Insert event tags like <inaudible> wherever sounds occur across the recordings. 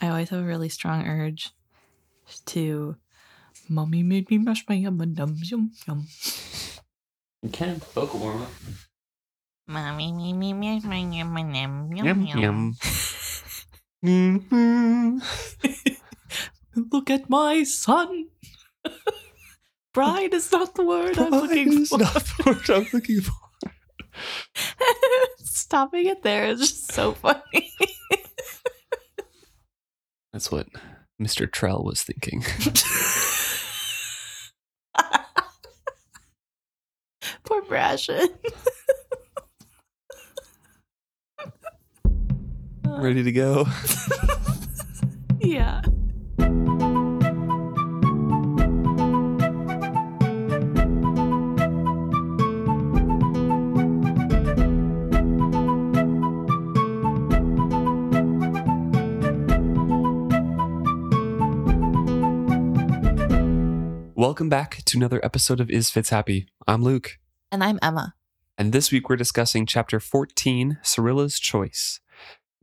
I always have a really strong urge to Mommy made me mash my yum and yum yum yum. You can vocal warm up. Mommy, me, me, me, me, yum, yum, yum, Yum yum. yum. Mm-hmm. <laughs> Look at my son. <laughs> Bride is not the word I'm looking Pride is for. not the word I'm looking for. <laughs> Stopping it there is just so funny. That's what Mr. Trell was thinking. <laughs> Poor Brashen. Ready to go? <laughs> yeah. Welcome back to another episode of Is Fitz Happy. I'm Luke, And I'm Emma. and this week we're discussing chapter 14, Serilla's Choice.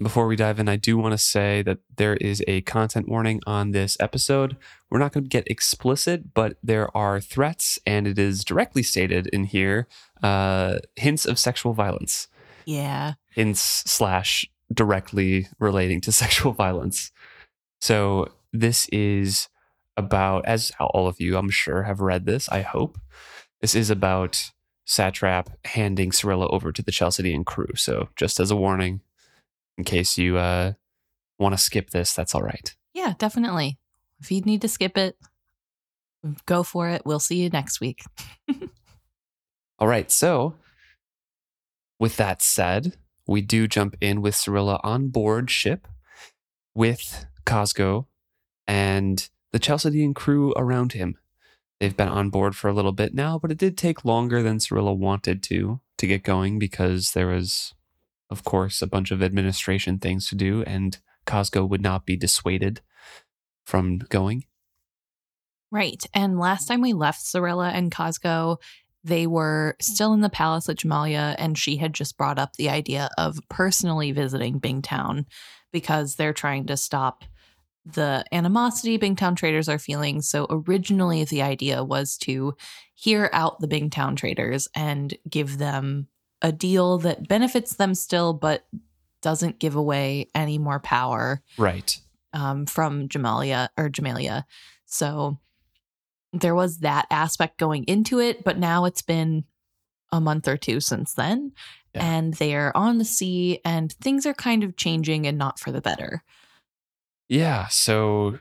Before we dive in, I do want to say that there is a content warning on this episode. We're not going to get explicit, but there are threats, and it is directly stated in here uh, hints of sexual violence. Yeah. hints slash directly relating to <laughs> sexual violence. So this is about, as all of you, I'm sure, have read this. I hope this is about Satrap handing Serilla over to the Chalcedean crew. So just as a warning, in case you uh, want to skip this, that's all right. Yeah, definitely. If you need to skip it, go for it. We'll see you next week. <laughs> All right. So, with that said, we do jump in with Serilla on board ship with Cosgo and the Chalcedean crew around him. They've been on board for a little bit now, but it did take longer than Serilla wanted to to get going because there was, of course, a bunch of administration things to do, and Cosgo would not be dissuaded from going. Right. And last time we left Serilla and Cosgo, they were still in the palace at Jamaillia, and she had just brought up the idea of personally visiting Bingtown because they're trying to stop the animosity Bingtown traders are feeling. So originally, the idea was to hear out the Bingtown traders and give them a deal that benefits them still, but doesn't give away any more power Right. um, from Jamaillia or Jamaillia. So there was that aspect going into it, but now it's been a month or two since then. Yeah. And they're on the sea and things are kind of changing and not for the better. Yeah, so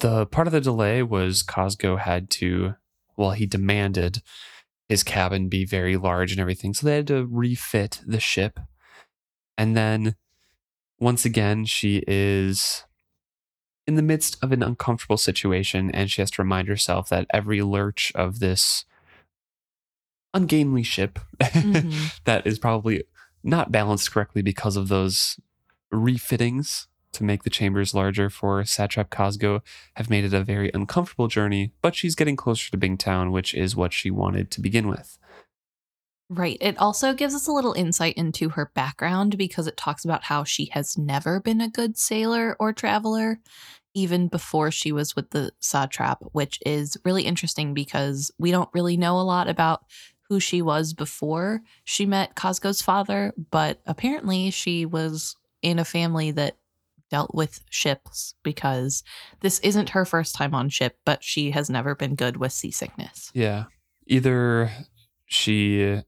the part of the delay was Cosgo had to, well, he demanded his cabin be very large and everything. So they had to refit the ship. And then once again, she is in the midst of an uncomfortable situation and she has to remind herself that every lurch of this ungainly ship <laughs> Mhm. that is probably not balanced correctly because of those refittings to make the chambers larger for Satrap Cosgo have made it a very uncomfortable journey, but she's getting closer to Bingtown, which is what she wanted to begin with. Right. It also gives us a little insight into her background because it talks about how she has never been a good sailor or traveler, even before she was with the satrap, which is really interesting because we don't really know a lot about who she was before she met Cosgo's father, but apparently she was in a family that dealt with ships because this isn't her first time on ship, but she has never been good with seasickness. Yeah. Either she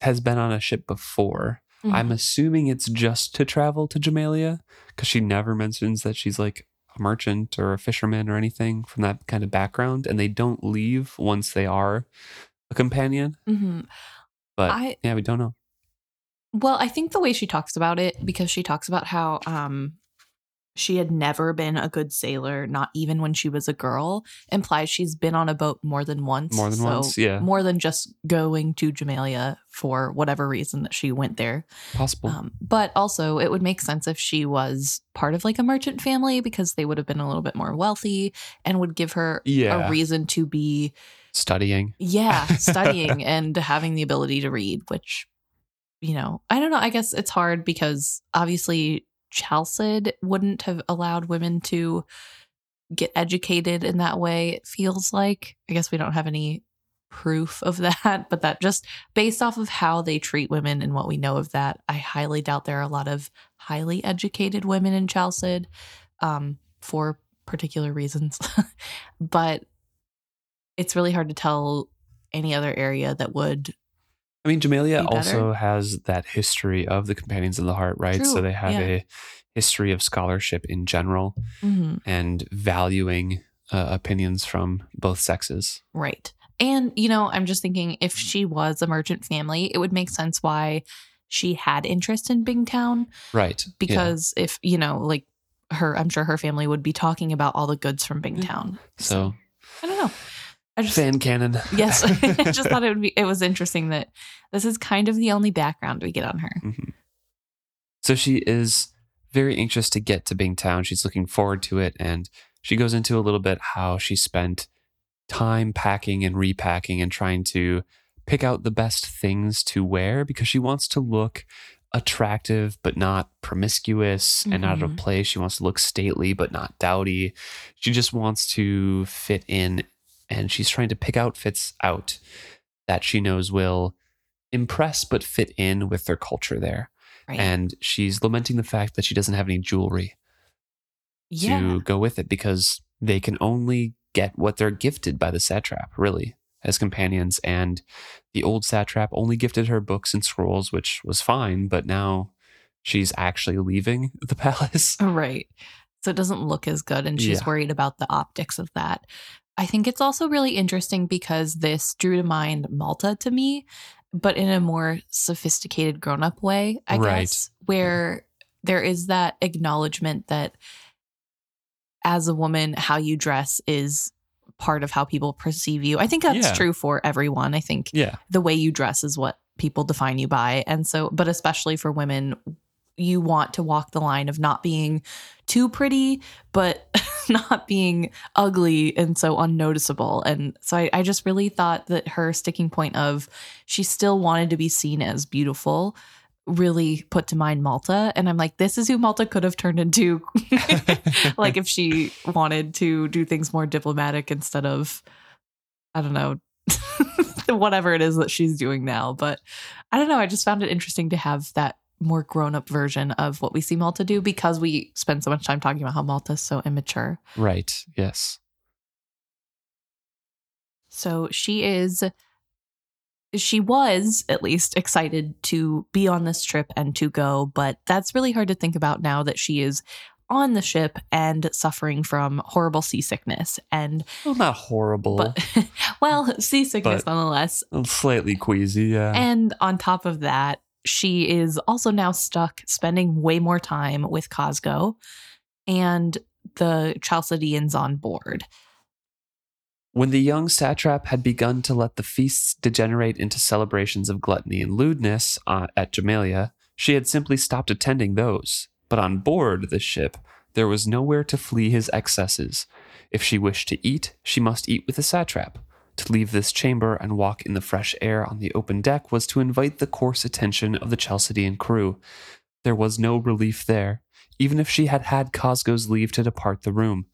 has been on a ship before. I'm assuming it's just to travel to Jamaillia because she never mentions that she's like a merchant or a fisherman or anything from that kind of background. And they don't leave once they are a companion. Mhm. But I yeah, we don't know. Well, I think the way she talks about it, because she talks about how um she had never been a good sailor, not even when she was a girl, implies she's been on a boat more than once. More than once, yeah. More than just going to Jamaillia for whatever reason that she went there. Possible. Um, but also, it would make sense if she was part of like a merchant family because they would have been a little bit more wealthy and would give her Yeah. a reason to be, Studying. yeah, <laughs> studying and having the ability to read, which, you know, I don't know. I guess it's hard because obviously Chalced wouldn't have allowed women to get educated in that way, it feels like. I guess we don't have any proof of <laughs> that, but that just based off of how they treat women and what we know of that, I highly doubt there are a lot of highly educated women in Chalced um, for particular reasons. <laughs> but it's really hard to tell any other area that would. I mean, Jamaillia Be also has that history of the Companions of the Heart, right? so they have yeah. a history of scholarship in general Mhm. and valuing uh, opinions from both sexes. Right. And, you know, I'm just thinking if she was a merchant family, it would make sense why she had interest in Bingtown. Right. Yeah. Because if, you know, like her, I'm sure her family would be talking about all the goods from Bingtown. So, I don't know. I just, fan canon. <laughs> yes, <laughs> I just thought it would be, it was interesting that this is kind of the only background we get on her. Mhm. So she is very anxious to get to Bingtown. She's looking forward to it. And she goes into a little bit how she spent time packing and repacking and trying to pick out the best things to wear because she wants to look attractive but not promiscuous and out of Mhm. place. She wants to look stately but not dowdy. She just wants to fit in and she's trying to pick outfits out that she knows will impress but fit in with their culture there. Right. And she's lamenting the fact that she doesn't have any jewelry yeah. to go with it because they can only get what they're gifted by the satrap, really, as companions. And the old satrap only gifted her books and scrolls, which was fine, but now she's actually leaving <laughs> the palace. Right. So it doesn't look as good. And she's Yeah. worried about the optics of that. I think it's also really interesting because this drew to mind Malta to me, but in a more sophisticated, grown up way, I Right. guess, where there is that acknowledgement that as a woman, how you dress is part of how people perceive you. I think that's Yeah. true for everyone. I think Yeah. the way you dress is what people define you by. And so, but especially for women, you want to walk the line of not being too pretty, but <laughs> not being ugly and so unnoticeable. And so I, I just really thought that her sticking point of she still wanted to be seen as beautiful really put to mind Malta. And I'm like, this is who Malta could have turned into. <laughs> like if she wanted to do things more diplomatic instead of, I don't know, <laughs> whatever it is that she's doing now. But I don't know. I just found it interesting to have that more grown up version of what we see Malta do because we spend so much time talking about how Malta's so immature. Right. Yes. So she is, she was at least excited to be on this trip and to go, but that's really hard to think about now that she is on the ship and suffering from horrible seasickness. And, Well, not horrible. but, <laughs> well, seasickness But- nonetheless. slightly queasy. Yeah. And on top of that, she is also now stuck spending way more time with Cosgo and the Chalcedeans on board. When the young satrap had begun to let the feasts degenerate into celebrations of gluttony and lewdness uh, at Jamaillia, she had simply stopped attending those. But on board the ship, there was nowhere to flee his excesses. If she wished to eat, she must eat with the satrap. To leave this chamber and walk in the fresh air on the open deck was to invite the coarse attention of the Chalcedean crew. There was no relief there, even if she had had Cosgo's leave to depart the room.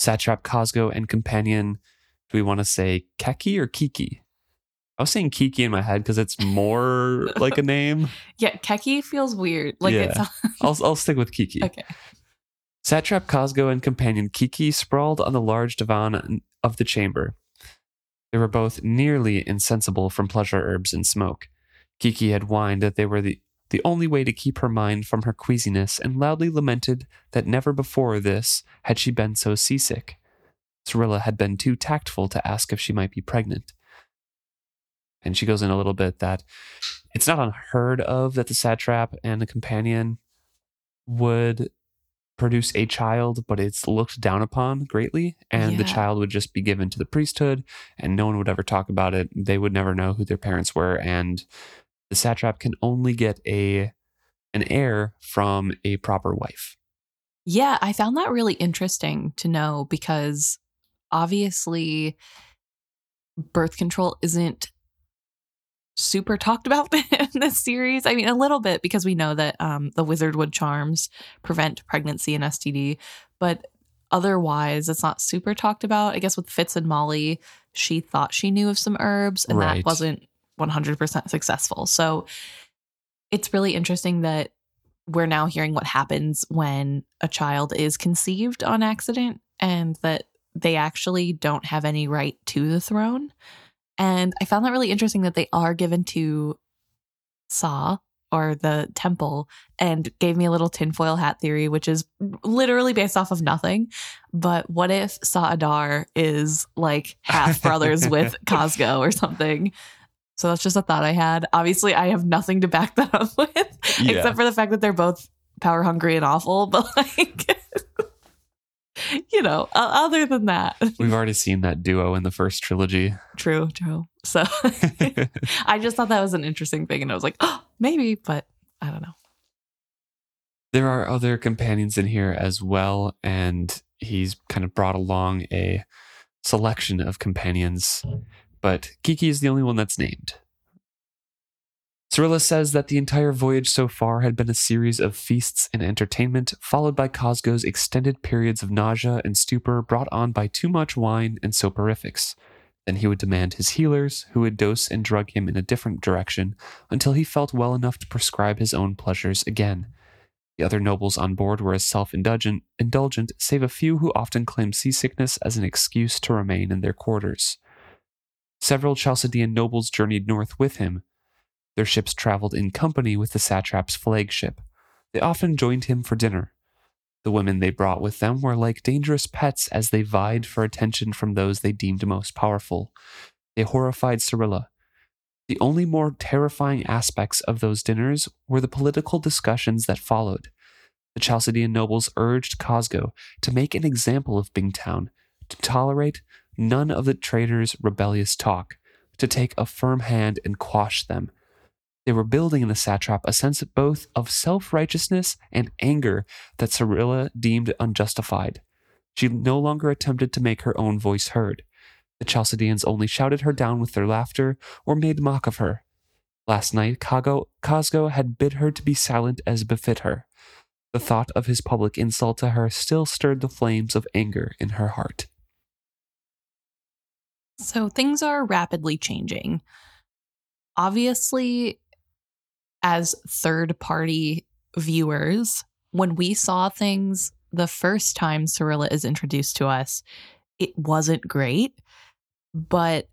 Satrap Cosgo and companion, do we want to say Keki or Kiki? I was saying Kiki in my head because it's more <laughs> like a name. Yeah, Keki feels weird. Like Yeah. <laughs> it's I'll, I'll stick with Kiki. okay. Satrap Cosgo and companion Kiki sprawled on the large divan of the chamber. They were both nearly insensible from pleasure herbs and smoke. Kiki had whined that they were the, the only way to keep her mind from her queasiness and loudly lamented that never before this had she been so seasick. Serilla had been too tactful to ask if she might be pregnant. And she goes in a little bit that it's not unheard of that the satrap and the companion would produce a child, but it's looked down upon greatly, and the child would just be given to the priesthood, and no one would ever talk about it. They would never know who their parents were, and the satrap can only get a an heir from a proper wife. Yeah, I found that really interesting to know because obviously birth control isn't super talked about <laughs> in this series. I mean, a little bit because we know that um, the wizardwood charms prevent pregnancy and STD, but otherwise, it's not super talked about. I guess with Fitz and Molly, she thought she knew of some herbs, and Right. that wasn't 100% successful. So it's really interesting that we're now hearing what happens when a child is conceived on accident and that they actually don't have any right to the throne. And I found that really interesting that they are given to Sa or the temple and gave me a little tinfoil hat theory, which is literally based off of nothing. But what if Sa'Adar is like half <laughs> brothers with Cosgo or something? So that's just a thought I had. Obviously, I have nothing to back that up <laughs> with, Yeah. except for the fact that they're both power hungry and awful. But like, <laughs> <laughs> you know, other than that, <laughs> We've already seen that duo in the first trilogy. true, true. So <laughs> I just thought that was an interesting thing, and I was like, oh, maybe, but I don't know. there are other companions in here as well, and he's kind of brought along a selection of companions, but Kiki is the only one that's named. Serilla says that the entire voyage so far had been a series of feasts and entertainment, followed by Cosgo's extended periods of nausea and stupor brought on by too much wine and soporifics. Then he would demand his healers, who would dose and drug him in a different direction until he felt well enough to prescribe his own pleasures again. The other nobles on board were as self indulgent, save a few who often claimed seasickness as an excuse to remain in their quarters. Several Chalcedean nobles journeyed north with him. Their ships traveled in company with the satrap's flagship. They often joined him for dinner. The women they brought with them were like dangerous pets as they vied for attention from those they deemed most powerful. They horrified Serilla. The only more terrifying aspects of those dinners were the political discussions that followed. The Chalcedean nobles urged Cosgo to make an example of Bingtown, to tolerate none of the traitors' rebellious talk, to take a firm hand and quash them. They were building in the satrap a sense both of self righteousness and anger that Serilla deemed unjustified. She no longer attempted to make her own voice heard. The Chalcedeans only shouted her down with their laughter or made mock of her. Last night, Kago, Cosgo had bid her to be silent as befit her. The thought of his public insult to her still stirred the flames of anger in her heart. So things are rapidly changing. Obviously, as third party viewers, when we saw things the first time Serilla is introduced to us, it wasn't great, but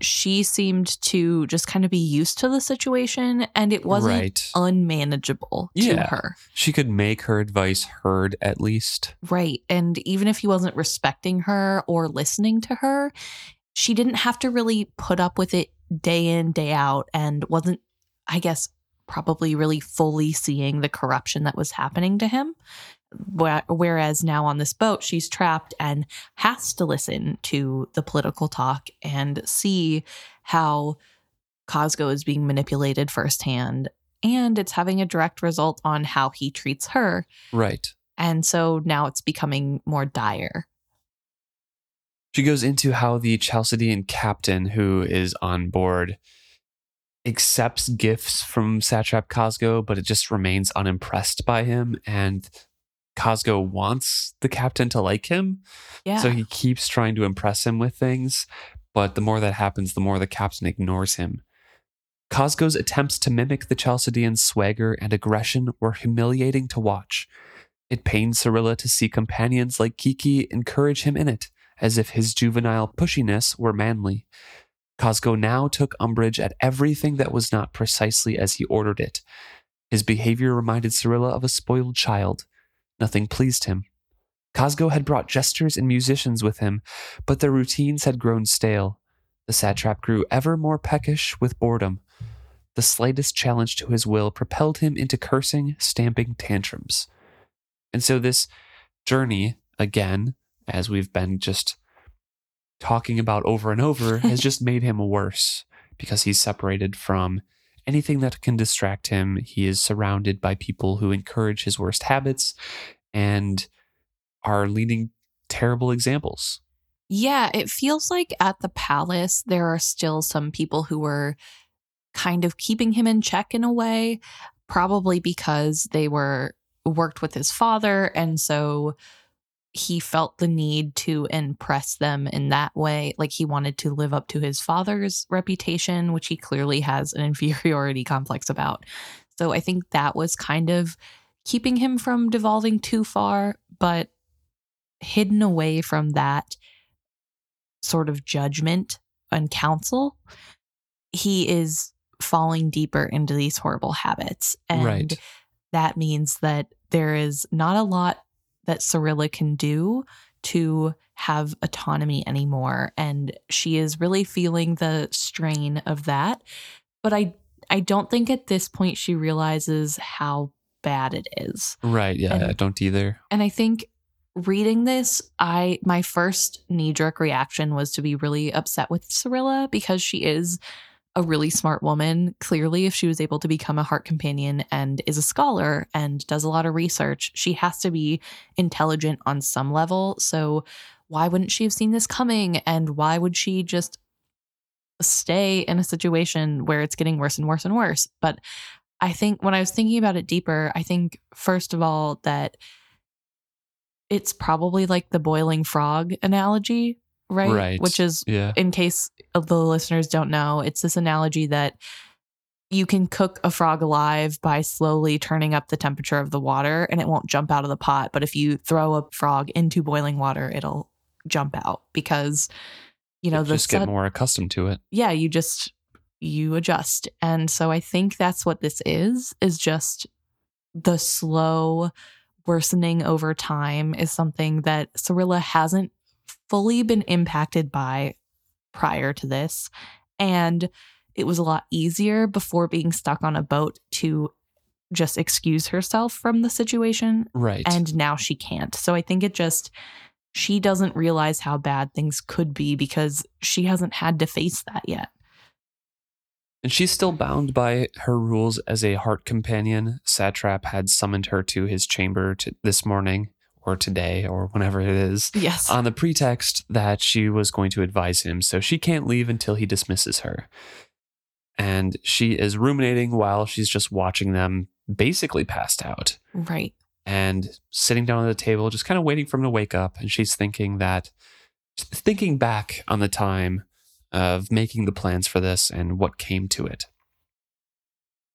she seemed to just kind of be used to the situation and it wasn't right. unmanageable to her. She could make her advice heard at least. Right. And even if he wasn't respecting her or listening to her, she didn't have to really put up with it day in, day out, and wasn't, I guess, probably really fully seeing the corruption that was happening to him. Whereas now on this boat, she's trapped and has to listen to the political talk and see how Cosgo is being manipulated firsthand. And it's having a direct result on how he treats her. Right. And so now it's becoming more dire. She goes into how the Chalcedean captain who is on board accepts gifts from Satrap Cosgo, but it just remains unimpressed by him. And Cosgo wants the captain to like him. Yeah. So he keeps trying to impress him with things. But the more that happens, the more the captain ignores him. Cosgo's attempts to mimic the Chalcedean's swagger and aggression were humiliating to watch. It pained Serilla to see companions like Kiki encourage him in it, as if his juvenile pushiness were manly. Cosgo now took umbrage at everything that was not precisely as he ordered it. His behavior reminded Serilla of a spoiled child. Nothing pleased him. Cosgo had brought jesters and musicians with him, but their routines had grown stale. The satrap grew ever more peckish with boredom. The slightest challenge to his will propelled him into cursing, stamping tantrums. And so this journey, again, as we've been just talking about over and over, <laughs> has just made him worse because he's separated from anything that can distract him. He is surrounded by people who encourage his worst habits and are leading terrible examples. yeah, it feels like at the palace, there are still some people who are kind of keeping him in check in a way, probably because they were worked with his father. And so he felt the need to impress them in that way. Like he wanted to live up to his father's reputation, which he clearly has an <laughs> inferiority complex about. So I think that was kind of keeping him from devolving too far, but hidden away from that sort of judgment and counsel, he is falling deeper into these horrible habits. And Right. that means that there is not a lot that Serilla can do to have autonomy anymore. And she is really feeling the strain of that. But I I don't think at this point she realizes how bad it is. Right. Yeah. And- I don't either. And I think reading this, I my first knee jerk reaction was to be really upset with Serilla because she is a really smart woman. Clearly, if she was able to become a heart companion and is a scholar and does a lot of research, she has to be intelligent on some level. So why wouldn't she have seen this coming? And why would she just stay in a situation where it's getting worse and worse and worse? But I think when I was thinking about it deeper, I think first of all that it's probably like the boiling frog analogy, right? Right. Which is, Yeah. in case the listeners don't know, it's this analogy that you can cook a frog alive by slowly turning up the temperature of the water and it won't jump out of the pot. But if you throw a frog into boiling water, it'll jump out because, you know, the just get more accustomed to it. yeah, you just you adjust. And so I think that's what this is is just the slow worsening over time is something that Serilla hasn't fully been impacted by prior to this. And it was a lot easier before being stuck on a boat to just excuse herself from the situation Right. and now she can't. So I think it just she doesn't realize how bad things could be because she hasn't had to face that yet. And she's still bound by her rules as a heart companion. Satrap had summoned her to his chamber to, this morning or today or whenever it is Yes. on the pretext that she was going to advise him. So she can't leave until he dismisses her. And she is ruminating while she's just watching them basically passed out right. and sitting down at the table, just kind of waiting for him to wake up. And she's thinking that, thinking back on the time of making the plans for this and what came to it.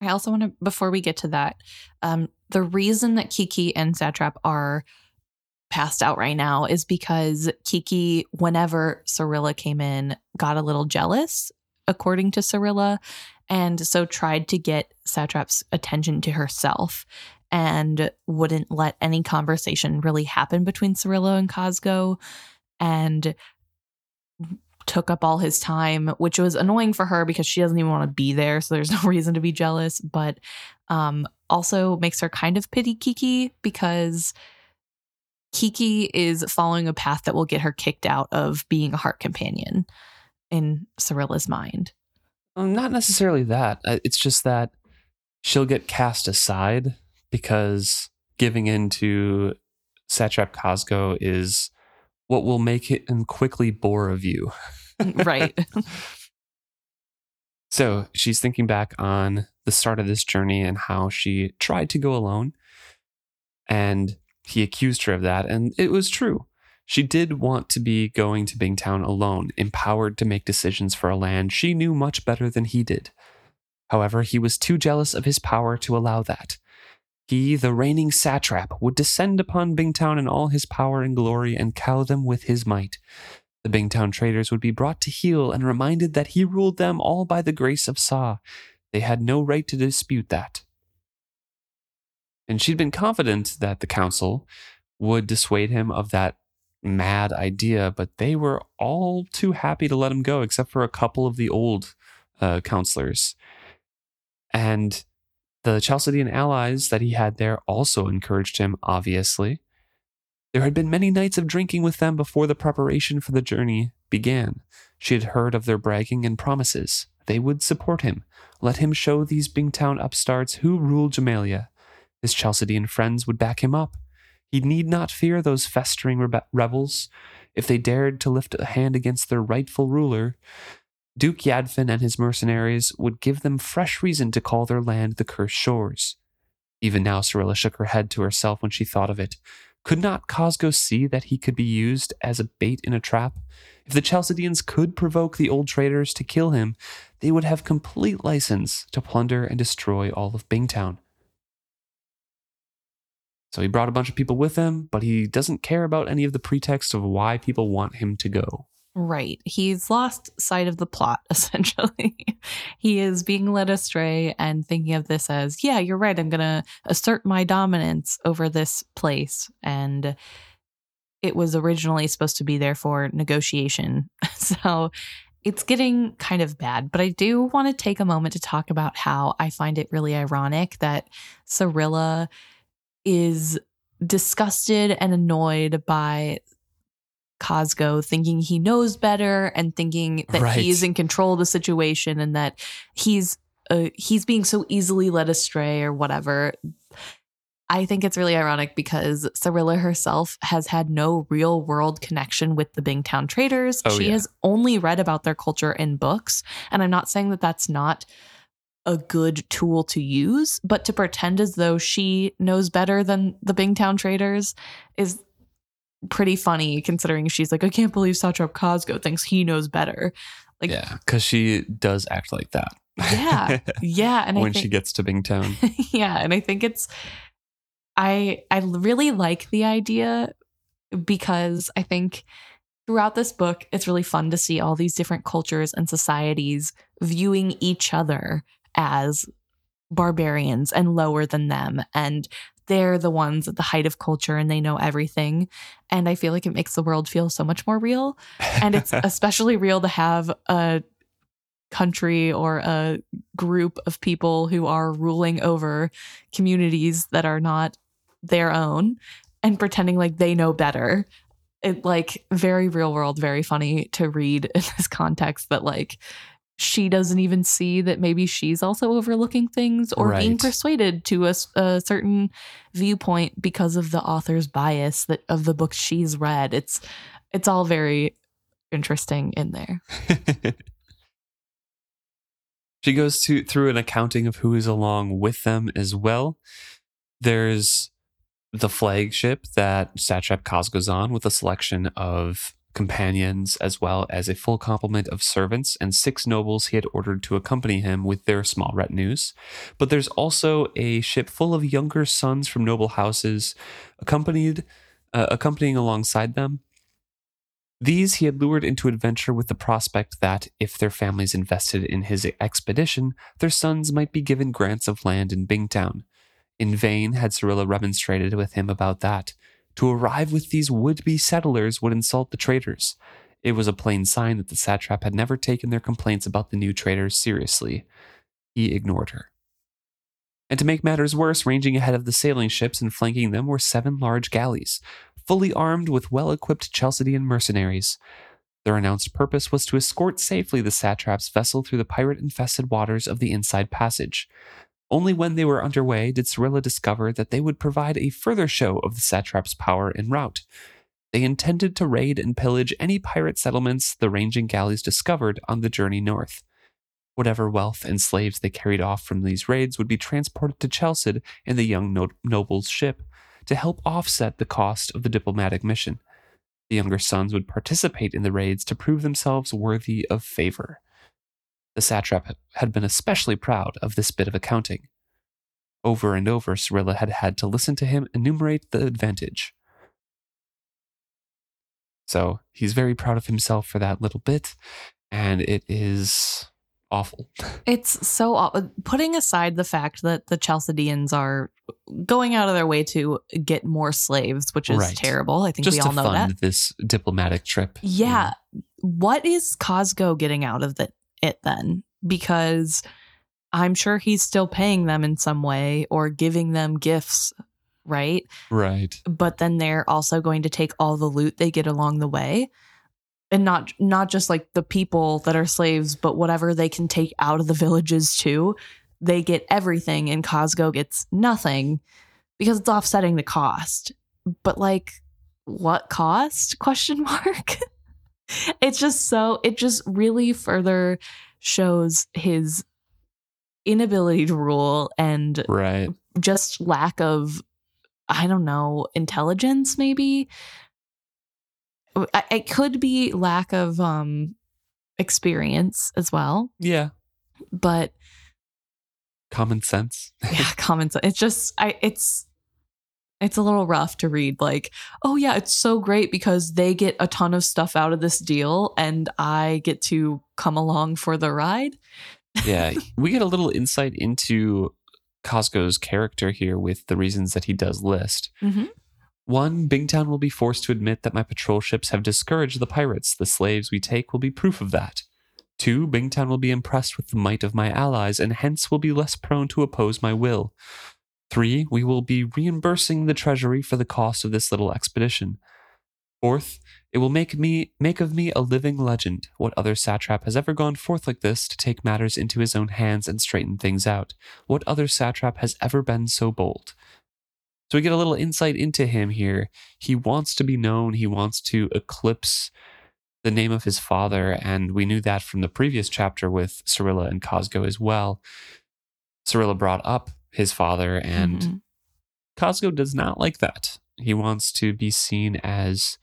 I also want to before we get to that, um the reason that Kiki and Satrap are passed out right now is because Kiki whenever Serilla came in got a little jealous according to Serilla and so tried to get Satrap's attention to herself and wouldn't let any conversation really happen between Serilla and Cosgo and took up all his time, which was annoying for her because she doesn't even want to be there. So there's <laughs> no reason to be jealous, but um, also makes her kind of pity Kiki because Kiki is following a path that will get her kicked out of being a heart companion in Serilla's mind. Um, not necessarily that. Uh, It's just that she'll get cast aside because giving in to Satrap Cosgo is what will make him quickly bore of you. <laughs> right. So she's thinking back on the start of this journey and how she tried to go alone. And he accused her of that. And it was true. She did want to be going to Bingtown alone, empowered to make decisions for a land she knew much better than he did. However, he was too jealous of his power to allow that. He, the reigning satrap, would descend upon Bingtown in all his power and glory and cow them with his might. The Bingtown traders would be brought to heel and reminded that he ruled them all by the grace of Sa. They had no right to dispute that. And she'd been confident that the council would dissuade him of that mad idea, but they were all too happy to let him go, except for a couple of the old uh, counselors. And the Chalcedean allies that he had there also encouraged him, obviously. There had been many nights of drinking with them before the preparation for the journey began. She had heard of their bragging and promises. They would support him, let him show these Bingtown upstarts who ruled Jamaillia. His Chalcedean friends would back him up. He need not fear those festering rebe- rebels. If they dared to lift a hand against their rightful ruler, Duke Yadfin and his mercenaries would give them fresh reason to call their land the Cursed Shores. Even now, Serilla shook her head to herself when she thought of it. Could not Cosgo see that he could be used as a bait in a trap? If the Chalcedeans could provoke the old traders to kill him, they would have complete license to plunder and destroy all of Bingtown. So he brought a bunch of people with him, but he doesn't care about any of the pretext of why people want him to go. Right. He's lost sight of the plot, <laughs> essentially. he is being led astray and thinking of this as, yeah, you're right. I'm going to assert my dominance over this place. And it was originally supposed to be there for negotiation. <laughs> so it's getting kind of bad. But I do want to take a moment to talk about how I find it really ironic that Serilla is disgusted and annoyed by Cosgo thinking he knows better and thinking that Right. he is in control of the situation and that he's uh, he's being so easily led astray or whatever. I think it's really ironic because Serilla herself has had no real world connection with the Bingtown traders. Oh, she yeah. has only read about their culture in books. And I'm not saying that that's not a good tool to use, but to pretend as though she knows better than the Bingtown traders is pretty funny considering she's like, I can't believe Satrap Cosgo thinks he knows better. Like, yeah, because she does act like that. yeah, <laughs> yeah. And I when think, she gets to Bingtown. <laughs> yeah, and I think it's I I really like the idea because I think throughout this book it's really fun to see all these different cultures and societies viewing each other as barbarians and lower than them and they're the ones at the height of culture and they know everything and I feel like it makes the world feel so much more real and it's <laughs> especially real to have a country or a group of people who are ruling over communities that are not their own and pretending like they know better. It like very real world very funny to read <laughs> in this context that like she doesn't even see that maybe she's also overlooking things or being persuaded to a certain viewpoint because of the author's bias that of the book she's read. It's it's all very interesting in there. <laughs> She goes to through an accounting of who is along with them as well. There's the flagship that Satrap goes on with a selection of companions as well as a full complement of servants and six nobles he had ordered to accompany him with their small retinues. But there's also a ship full of younger sons from noble houses accompanied uh, accompanying alongside them. These he had lured into adventure with the prospect that, if their families invested in his expedition, their sons might be given grants of land in Bingtown. In vain had Serilla remonstrated with him about that. To arrive with these would be settlers would insult the traders. It was a plain sign that the satrap had never taken their complaints about the new traders seriously. He ignored her. And to make matters worse, ranging ahead of the sailing ships and flanking them were seven large galleys, fully armed with well equipped Chalcedean mercenaries. Their announced purpose was to escort safely the satrap's vessel through the pirate infested waters of the Inside Passage. Only when they were underway did Serilla discover that they would provide a further show of the satrap's power en route. They intended to raid and pillage any pirate settlements the ranging galleys discovered on the journey north. Whatever wealth and slaves they carried off from these raids would be transported to Chalced in the young no- noble's ship to help offset the cost of the diplomatic mission. The younger sons would participate in the raids to prove themselves worthy of favor. The satrap had been especially proud of this bit of accounting. Over and over, Serilla had had to listen to him enumerate the advantage. So he's very proud of himself for that little bit, and it is awful. <laughs> It's so awful. putting aside the fact that the Chalcedeans are going out of their way to get more slaves, which is Right. terrible. I think Just we to all know fund that. this diplomatic trip. Yeah. What is Cosgo getting out of the, it then? Because I'm sure he's still paying them in some way or giving them gifts, right? Right. But then they're also going to take all the loot they get along the way. And not not just like the people that are slaves, but whatever they can take out of the villages too. They get everything and Cosgo gets nothing because it's offsetting the cost. But like what cost? <laughs> Question mark. <laughs> it's just so it just really further shows his inability to rule and Right. just lack of i don't know intelligence maybe it could be lack of um experience as well Yeah. but Common sense. yeah common sense it's just i it's it's a little rough to read like oh yeah it's so great because they get a ton of stuff out of this deal and i get to come along for the ride yeah. <laughs> We get a little insight into Cosgo's character here with the reasons that he does list. mm-hmm. One, Bingtown will be forced to admit that my patrol ships have discouraged the pirates. The slaves we take will be proof of that. Two, Bingtown will be impressed with the might of my allies and hence will be less prone to oppose my will. Three, we will be reimbursing the treasury for the cost of this little expedition. Fourth, it will make me make of me a living legend. What other satrap has ever gone forth like this to take matters into his own hands and straighten things out? What other satrap has ever been so bold? So we get a little insight into him here. He wants to be known, he wants to eclipse the name of his father, and we knew that from the previous chapter with Serilla and Cosgo as well. Serilla brought up his father, and Mhm. Cosgo does not like that. He wants to be seen as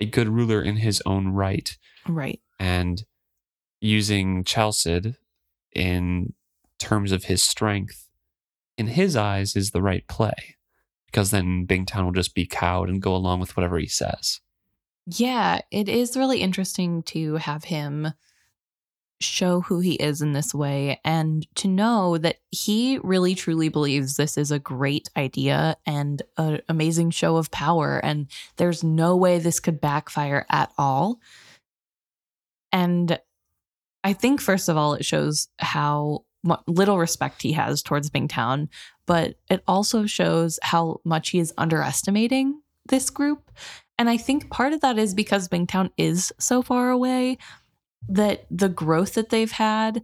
a good ruler in his own right right and using Chalced in terms of his strength, in his eyes, is the right play. Because then Bingtown will just be cowed and go along with whatever he says. Yeah, it is really interesting to have him show who he is in this way and to know that he really truly believes this is a great idea and an amazing show of power and there's no way this could backfire at all. And I think first of all it shows how little respect he has towards Bingtown, but it also shows how much he is underestimating this group. And I think part of that is because Bingtown is so far away that the growth that they've had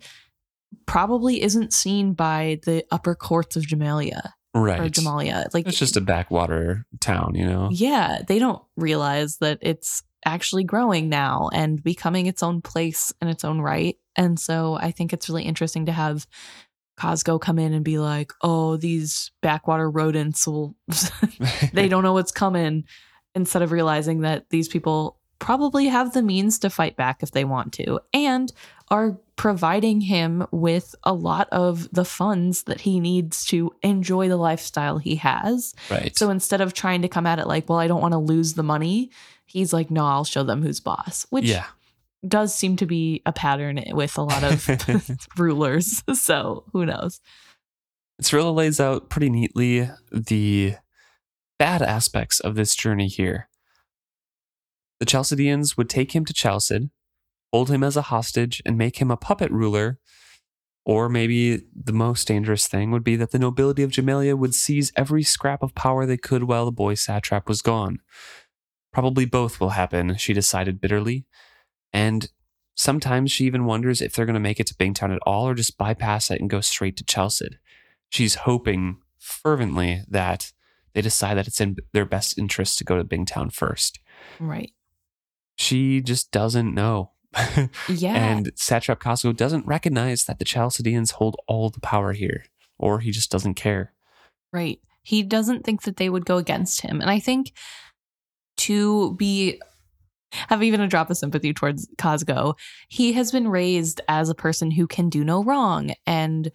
probably isn't seen by the upper courts of Jamaillia Right. or. Jamaillia. Like It's just a backwater town, you know? yeah, they don't realize that it's actually growing now and becoming its own place in its own right. And so I think it's really interesting to have Cosgo come in and be like, "Oh, these backwater rodents will <laughs> <laughs> they don't know what's coming," instead of realizing that these people probably have the means to fight back if they want to and are providing him with a lot of the funds that he needs to enjoy the lifestyle he has. right. So instead of trying to come at it like, well, I don't want to lose the money, he's like, no, I'll show them who's boss, which yeah. does seem to be a pattern with a lot of <laughs> <laughs> rulers. So who knows? Serilla lays out pretty neatly the bad aspects of this journey here. The Chalcedeans would take him to Chalced, hold him as a hostage, and make him a puppet ruler. Or maybe the most dangerous thing would be that the nobility of Jamaillia would seize every scrap of power they could while the boy satrap was gone. Probably both will happen, she decided bitterly. And sometimes she even wonders if they're going to make it to Bingtown at all or just bypass it and go straight to Chalced she's hoping fervently that they decide that it's in their best interest to go to Bingtown first. Right. She just doesn't know. <laughs> Yeah. And Satrap Cosgo doesn't recognize that the Chalcedeans hold all the power here, or he just doesn't care. Right. He doesn't think that they would go against him. And I think to be have even a drop of sympathy towards Cosgo, he has been raised as a person who can do no wrong and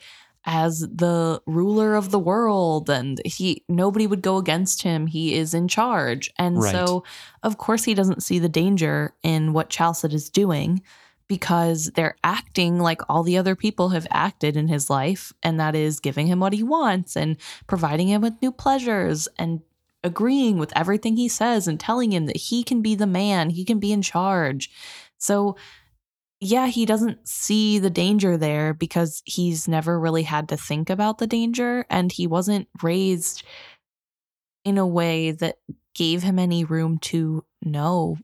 as the ruler of the world and he nobody would go against him. He is in charge. And Right. so of course he doesn't see the danger in what Chalced is doing because they're acting like all the other people have acted in his life, and that is giving him what he wants and providing him with new pleasures and agreeing with everything he says and telling him that he can be the man, he can be in charge. So, yeah, he doesn't see the danger there because he's never really had to think about the danger and he wasn't raised in a way that gave him any room to know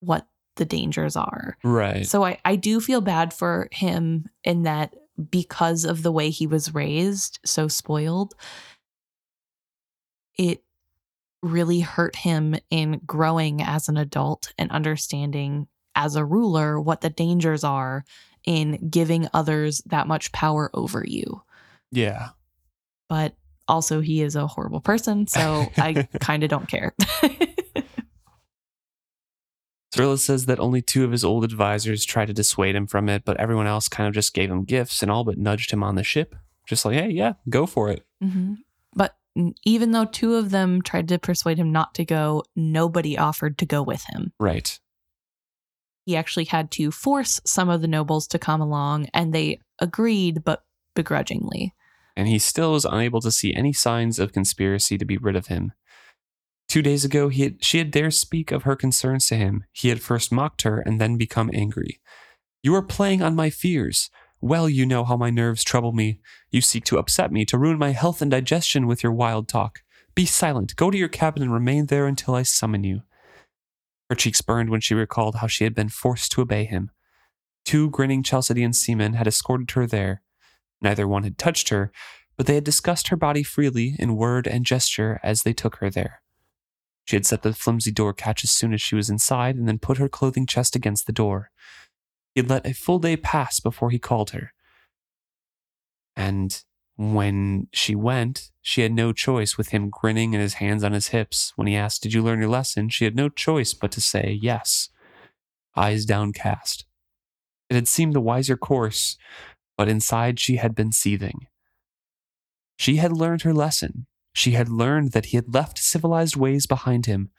what the dangers are. Right. So I, I do feel bad for him in that because of the way he was raised, so spoiled, it really hurt him in growing as an adult and understanding as a ruler what the dangers are in giving others that much power over you. Yeah. But also, he is a horrible person, so <laughs> I kind of don't care. <laughs> Serilla says that only two of his old advisors tried to dissuade him from it, but everyone else kind of just gave him gifts and all but nudged him on the ship. Just like, hey, yeah, go for it. hmm But even though two of them tried to persuade him not to go, nobody offered to go with him. Right. He actually had to force some of the nobles to come along, and they agreed, but begrudgingly. And he still was unable to see any signs of conspiracy to be rid of him. Two days ago, he had, she had dared speak of her concerns to him. He had first mocked her and then become angry. You are playing on my fears. Well, you know how my nerves trouble me. You seek to upset me, to ruin my health and digestion with your wild talk. Be silent. Go to your cabin and remain there until I summon you. Her cheeks burned when she recalled how she had been forced to obey him. Two grinning Chalcedean seamen had escorted her there. Neither one had touched her, but they had discussed her body freely in word and gesture as they took her there. She had set the flimsy door catch as soon as she was inside and then put her clothing chest against the door. He had let a full day pass before he called her. And when she went, she had no choice with him grinning and his hands on his hips. When he asked, Did you learn your lesson? she had no choice but to say yes, eyes downcast. It had seemed the wiser course, but inside she had been seething. She had learned her lesson. She had learned that he had left civilized ways behind him.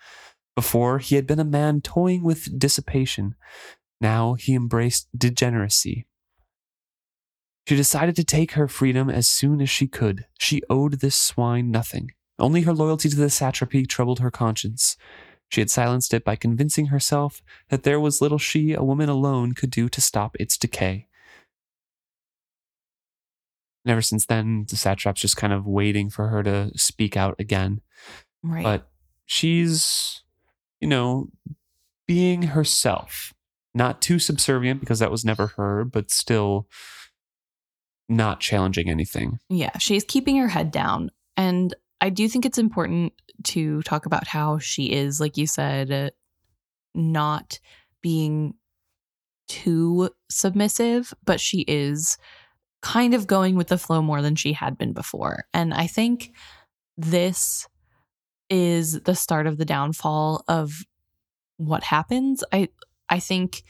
Before, he had been a man toying with dissipation. Now he embraced degeneracy. She decided to take her freedom as soon as she could. She owed this swine nothing. Only her loyalty to the satrapy troubled her conscience. She had silenced it by convincing herself that there was little she, a woman alone, could do to stop its decay. And ever since then, the satrap's just kind of waiting for her to speak out again. Right. But she's, you know, being herself. Not too subservient because that was never her, but still not challenging anything. Yeah, she's keeping her head down. And I do think it's important to talk about how she is, like you said, not being too submissive, but she is kind of going with the flow more than she had been before. And I think this is the start of the downfall of what happens. I I think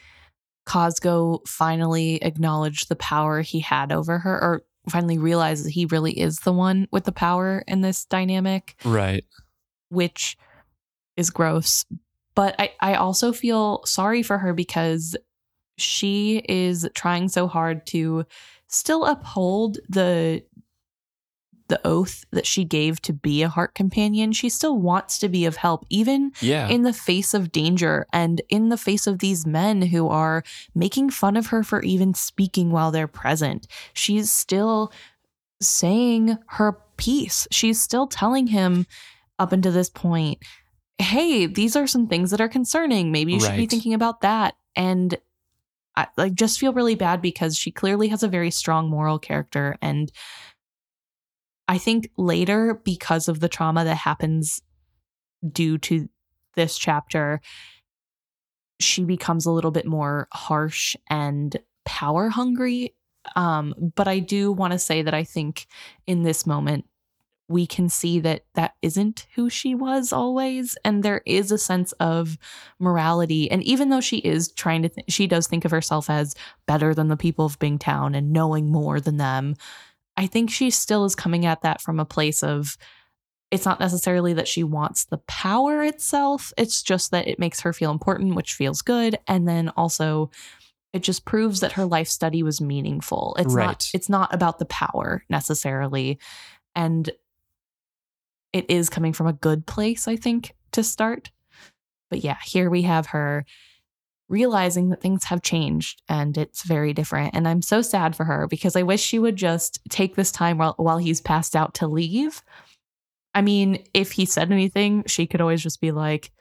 Cosgo finally acknowledged the power he had over her, or finally realized that he really is the one with the power in this dynamic, Right. which is gross. But I, I also feel sorry for her because she is trying so hard to still uphold the the oath that she gave to be a heart companion. She still wants to be of help, even Yeah. in the face of danger and in the face of these men who are making fun of her for even speaking while they're present. She's still saying her piece. She's still telling him up until this point, hey, these are some things that are concerning. Maybe you should be thinking about that. And I like just feel really bad because she clearly has a very strong moral character and I think later, because of the trauma that happens due to this chapter, she becomes a little bit more harsh and power hungry. Um, but I do want to say that I think in this moment, we can see that that isn't who she was always. And there is a sense of morality. And even though she is trying to, th- she does think of herself as better than the people of Bingtown and knowing more than them. I think she still is coming at that from a place of it's not necessarily that she wants the power itself. It's just that it makes her feel important, which feels good. And then also it just proves that her life study was meaningful. It's Right. not it's not about the power necessarily. And it is coming from a good place, I think, to start. But yeah, here we have her realizing that things have changed and it's very different. And I'm so sad for her because I wish she would just take this time while, while he's passed out to leave. I mean, if he said anything, she could always just be like,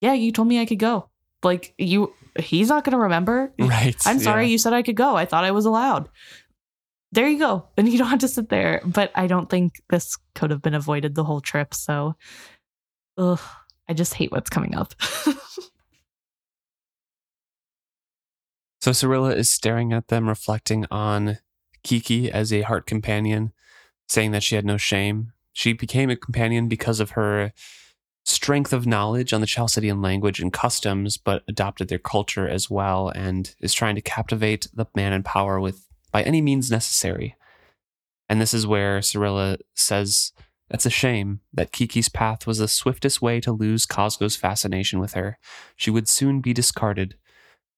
Yeah, you told me I could go. Like, you, he's not going to remember. Right. I'm sorry yeah. you said I could go. I thought I was allowed. There you go. And you don't have to sit there. But I don't think this could have been avoided the whole trip. So, ugh, I just hate what's coming up. <laughs> So Serilla is staring at them, reflecting on Kiki as a heart companion, saying that she had no shame. She became a companion because of her strength of knowledge on the Chalcedean language and customs, but adopted their culture as well and is trying to captivate the man in power with by any means necessary. And this is where Serilla says that's a shame that Kiki's path was the swiftest way to lose Cosgo's fascination with her. She would soon be discarded.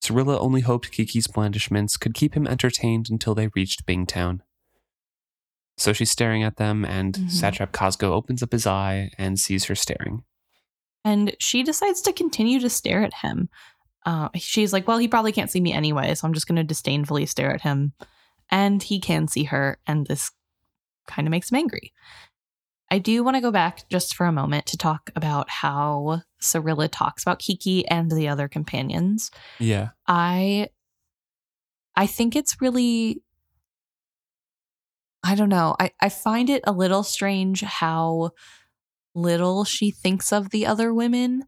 Serilla only hoped Kiki's blandishments could keep him entertained until they reached Bingtown. So she's staring at them, and Mhm. Satrap Cosgo opens up his eye and sees her staring. And she decides to continue to stare at him. Uh, she's like, Well, he probably can't see me anyway, so I'm just going to disdainfully stare at him. And he can see her, and this kind of makes him angry. I do want to go back just for a moment to talk about how Serilla talks about Kiki and the other companions. Yeah. I I think it's really I don't know. I, I find it a little strange how little she thinks of the other women.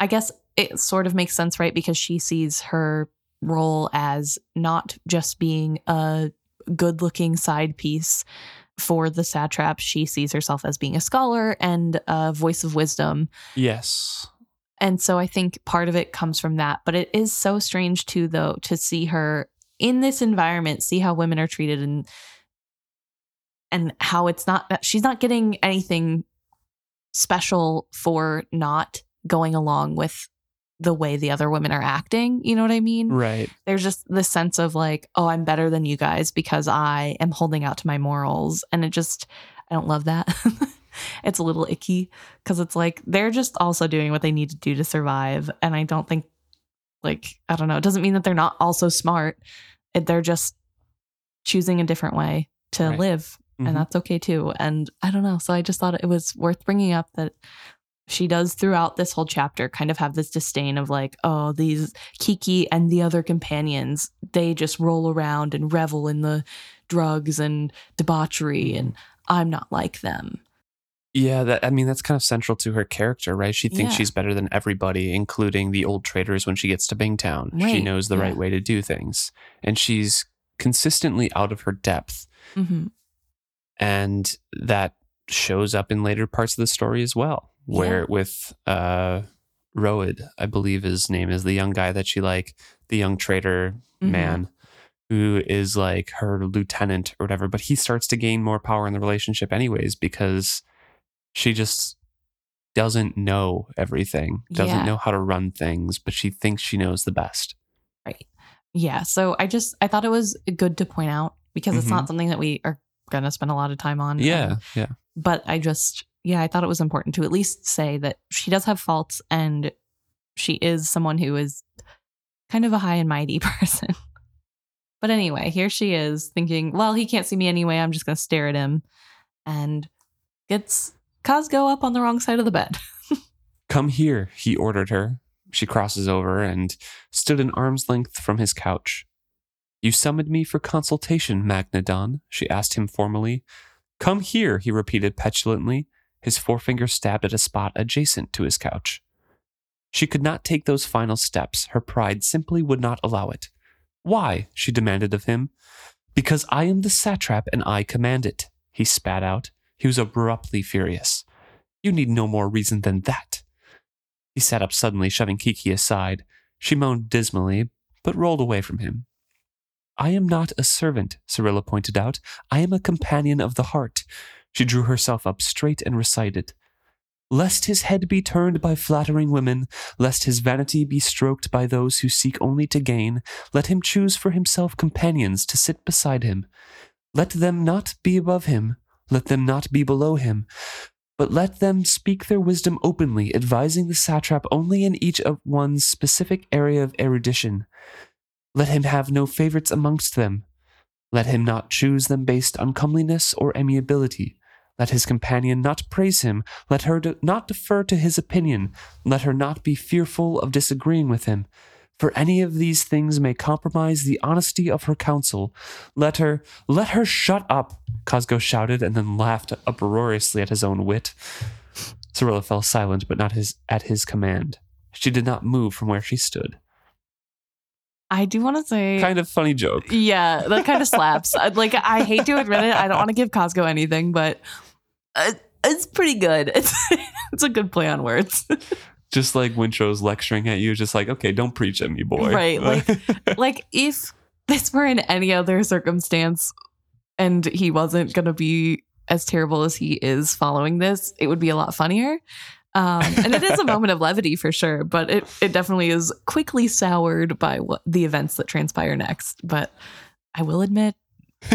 I guess it sort of makes sense, right? Because she sees her role as not just being a good looking side piece for the satrap. She sees herself as being a scholar and a voice of wisdom. Yes. And so I think part of it comes from that. But it is so strange too, though, to see her in this environment, see how women are treated and and how it's not she's not getting anything special for not going along with the way the other women are acting. You know what I mean? Right. There's just this sense of like, oh, I'm better than you guys because I am holding out to my morals. And it just, I don't love that. <laughs> it's a little icky because it's like they're just also doing what they need to do to survive. And I don't think, like, I don't know, it doesn't mean that they're not also smart. It, they're just choosing a different way to Right. live. Mhm. And that's okay too. And I don't know. So I just thought it was worth bringing up that she does throughout this whole chapter kind of have this disdain of like, oh, these Kiki and the other companions, they just roll around and revel in the drugs and debauchery, and I'm not like them. Yeah, that I mean that's kind of central to her character, right? She thinks Yeah. she's better than everybody, including the old traders when she gets to Bingtown. She knows the yeah. right way to do things. And she's consistently out of her depth. hmm And that shows up in later parts of the story as well. Where Yeah. with uh Roed, I believe his name is the young guy that she like, the young trader Mhm. man who is like her lieutenant or whatever, but he starts to gain more power in the relationship anyways because she just doesn't know everything, doesn't Yeah. know how to run things, but she thinks she knows the best. Right. Yeah. So I just, I thought it was good to point out because it's Mhm. not something that we are to spend a lot of time on. Yeah, Um, yeah. but I just, yeah, I thought it was important to at least say that she does have faults and she is someone who is kind of a high and mighty <laughs> person. but anyway, here she is thinking, well, he can't see me anyway. I'm just going to stare at him and gets Cosgo up on the wrong side of the bed. <laughs> Come here, he ordered her. She crosses over and stood an arm's length from his couch. You summoned me for consultation, Magnadon, she asked him formally. Come here, he repeated petulantly, his forefinger stabbed at a spot adjacent to his couch. She could not take those final steps. Her pride simply would not allow it. Why? she demanded of him. Because I am the satrap and I command it, he spat out. He was abruptly furious. You need no more reason than that. He sat up suddenly, shoving Kiki aside. She moaned dismally, but rolled away from him. I am not a servant, Serilla pointed out. I am a companion of the heart. She drew herself up straight and recited. Lest his head be turned by flattering women, lest his vanity be stroked by those who seek only to gain, let him choose for himself companions to sit beside him. Let them not be above him, let them not be below him, but let them speak their wisdom openly, advising the satrap only in each of one's specific area of erudition. Let him have no favorites amongst them. Let him not choose them based on comeliness or amiability. Let his companion not praise him. Let her not defer to his opinion. Let her not be fearful of disagreeing with him. For any of these things may compromise the honesty of her counsel. Let her, let her shut up, Cosgo shouted and then laughed uproariously at his own wit. Serilla fell silent, but not his, at his command. She did not move from where she stood. I do want to say Kind of funny joke. Yeah, that kind of slaps. <laughs> Like I hate to admit it. I don't want to give Costco anything, but it's pretty good. <laughs> It's it's a good play on words. <laughs> Just like Wintrow's lecturing at you, just like, okay, don't preach at me, boy. Right, <laughs> like- like if this were in any other circumstance and he wasn't going to be as terrible as he is following this, it would be a lot funnier. Um, and it is a moment of levity for sure, but it, it definitely is quickly soured by what the events that transpire next. But I will admit,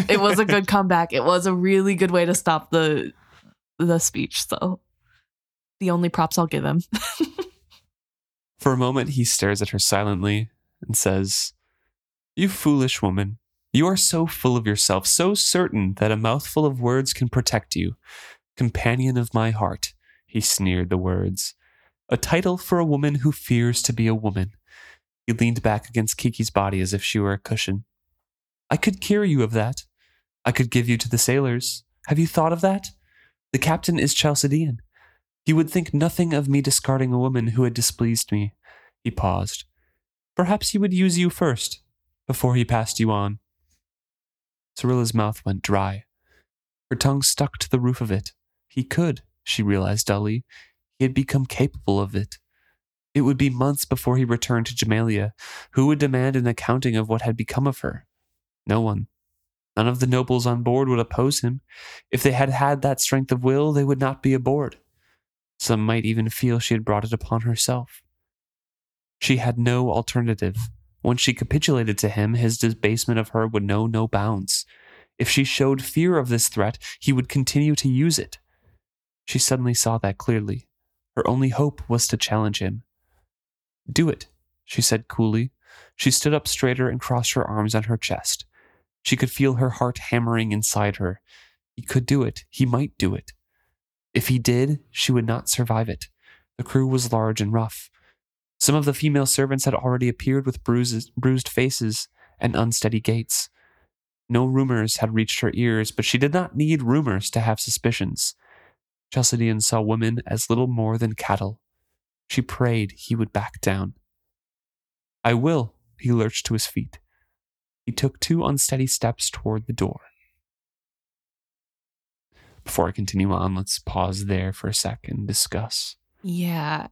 it was a good comeback. It was a really good way to stop the the speech. So the only props I'll give him. <laughs> For a moment, he stares at her silently and says, You foolish woman. You are so full of yourself, so certain that a mouthful of words can protect you. Companion of my heart, he sneered the words. A title for a woman who fears to be a woman. He leaned back against Kiki's body as if she were a cushion. I could cure you of that. I could give you to the sailors. Have you thought of that? The captain is Chalcedean. He would think nothing of me discarding a woman who had displeased me. He paused. Perhaps he would use you first, before he passed you on. Serilla's mouth went dry. Her tongue stuck to the roof of it. He could, she realized dully. He had become capable of it. It would be months before he returned to Jamaillia. Who would demand an accounting of what had become of her? No one. None of the nobles on board would oppose him. If they had had that strength of will, they would not be aboard. Some might even feel she had brought it upon herself. She had no alternative. When she capitulated to him, his debasement of her would know no bounds. If she showed fear of this threat, he would continue to use it. She suddenly saw that clearly. Her only hope was to challenge him. Do it, she said coolly. She stood up straighter and crossed her arms on her chest. She could feel her heart hammering inside her. He could do it. He might do it. If he did, she would not survive it. The crew was large and rough. Some of the female servants had already appeared with bruises, bruised faces and unsteady gaits. No rumors had reached her ears, but she did not need rumors to have suspicions. Chalcedean saw women as little more than cattle. She prayed he would back down. I will, he lurched to his feet. He took two unsteady steps toward the door. Before I continue on, let's pause there for a second and discuss. Yeah.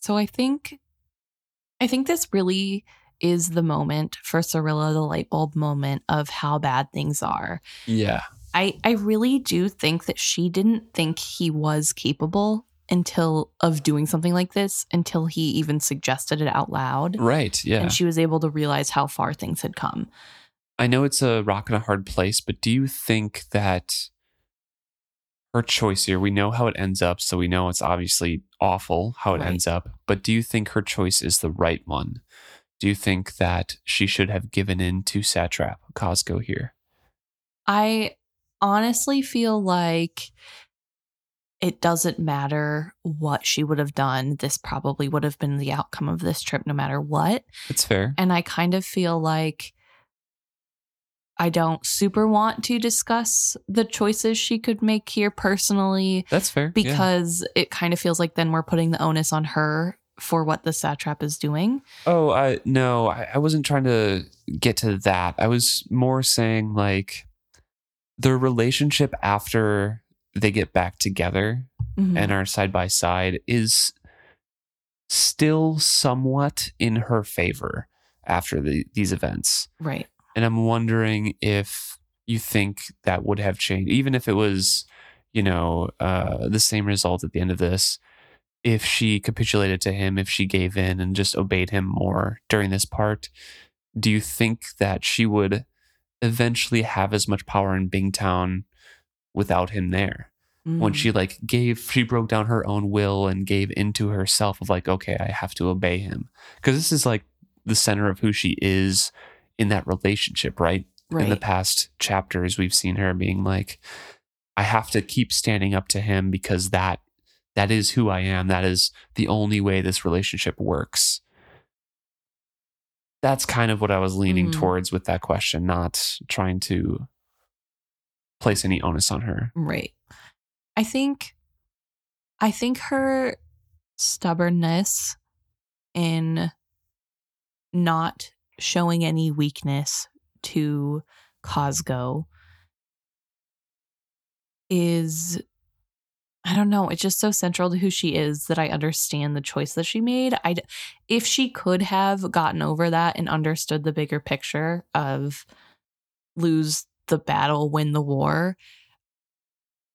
So I think I think this really is the moment for Serilla, the light bulb moment of how bad things are. Yeah. I I really do think that she didn't think he was capable until of doing something like this until he even suggested it out loud. Right. Yeah. And she was able to realize how far things had come. I know it's a rock and a hard place, but do you think that her choice here, we know how it ends up, so we know it's obviously awful how it Right. ends up, but do you think her choice is the right one? Do you think that she should have given in to Satrap Cosgo here? I honestly feel like it doesn't matter what she would have done. This probably would have been the outcome of this trip no matter what. It's fair. And I kind of feel like I don't super want to discuss the choices she could make here personally That's fair. yeah. because it kind of feels like then we're putting the onus on her for what the satrap is doing. Oh, I no, I, I wasn't trying to get to that. I was more saying like the relationship after they get back together Mhm. and are side by side is still somewhat in her favor after the, these events. right. And I'm wondering if you think that would have changed, even if it was, you know, uh, the same result at the end of this. If she capitulated to him, if she gave in and just obeyed him more during this part, do you think that she would eventually have as much power in Bingtown without him there? when Mm. she like gave she broke down her own will and gave into herself of like okay i have to obey him because this is like the center of who she is in that relationship right? right. in the past chapters we've seen her being like i have to keep standing up to him because that that is who i am that is the only way this relationship works that's kind of what i was leaning Mhm. towards with that question not trying to place any onus on her Right. I think I think her stubbornness in not showing any weakness to Cosgo is I don't know, it's just so central to who she is that I understand the choice that she made. I if she could have gotten over that and understood the bigger picture of lose the battle, win the war,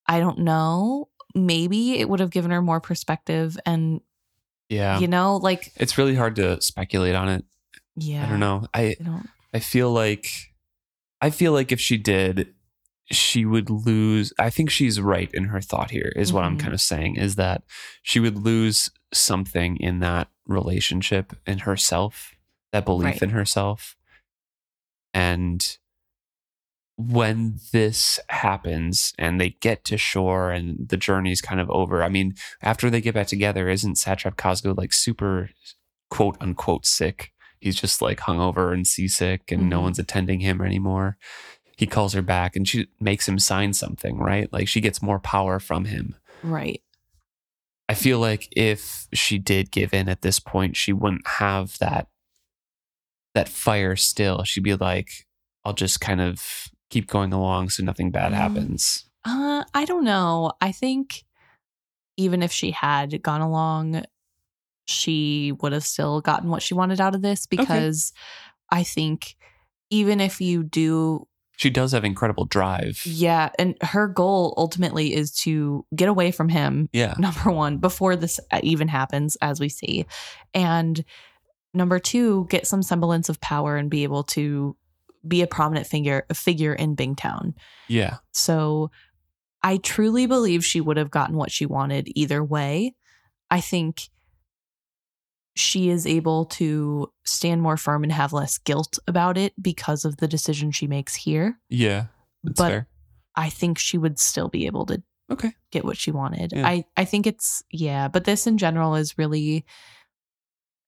I don't know. Maybe it would have given her more perspective and Yeah. you know, like it's really hard to speculate on it. yeah. I don't know. I I don't I feel like I feel like if she did, she would lose. I think she's right in her thought here, is what I'm Mhm. kind of saying, is that she would lose something in that relationship in herself, that belief Right. in herself. And when this happens and they get to shore and the journey's kind of over, I mean, after they get back together, isn't Satrap Cosgo like super quote unquote sick? He's just like hungover and seasick and no Mhm. one's attending him anymore. He calls her back and she makes him sign something, right? Like she gets more power from him. right. I feel like if she did give in at this point, she wouldn't have that that fire still. She'd be like, I'll just kind of keep going along so nothing bad Mm. happens. Uh, I don't know. I think even if she had gone along, she would have still gotten what she wanted out of this because I think even if you do, She does have incredible drive. yeah, and her goal ultimately is to get away from him, Yeah. <laughs> number one, before this even happens, as we see. And number two, get some semblance of power and be able to be a prominent figure figure in Bingtown. Yeah. So I truly believe she would have gotten what she wanted either way. I think she is able to stand more firm and have less guilt about it because of the decision she makes here. Yeah. That's But- fair. I think she would still be able to Okay. get what she wanted. Yeah. I I think it's yeah, but this in general is really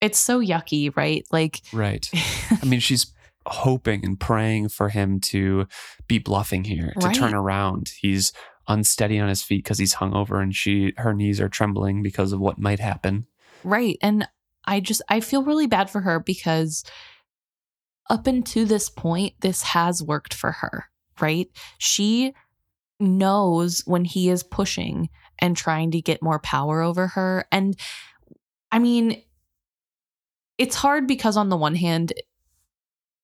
it's so yucky, right? Like Right. <laughs> I mean, she's hoping and praying for him to be bluffing here, to turn around. He's unsteady on his feet because he's hungover and she her knees are trembling because of what might happen. Right. And I just I feel really bad for her because up until this point this has worked for her, right? She knows when he is pushing and trying to get more power over her and I mean it's hard because on the one hand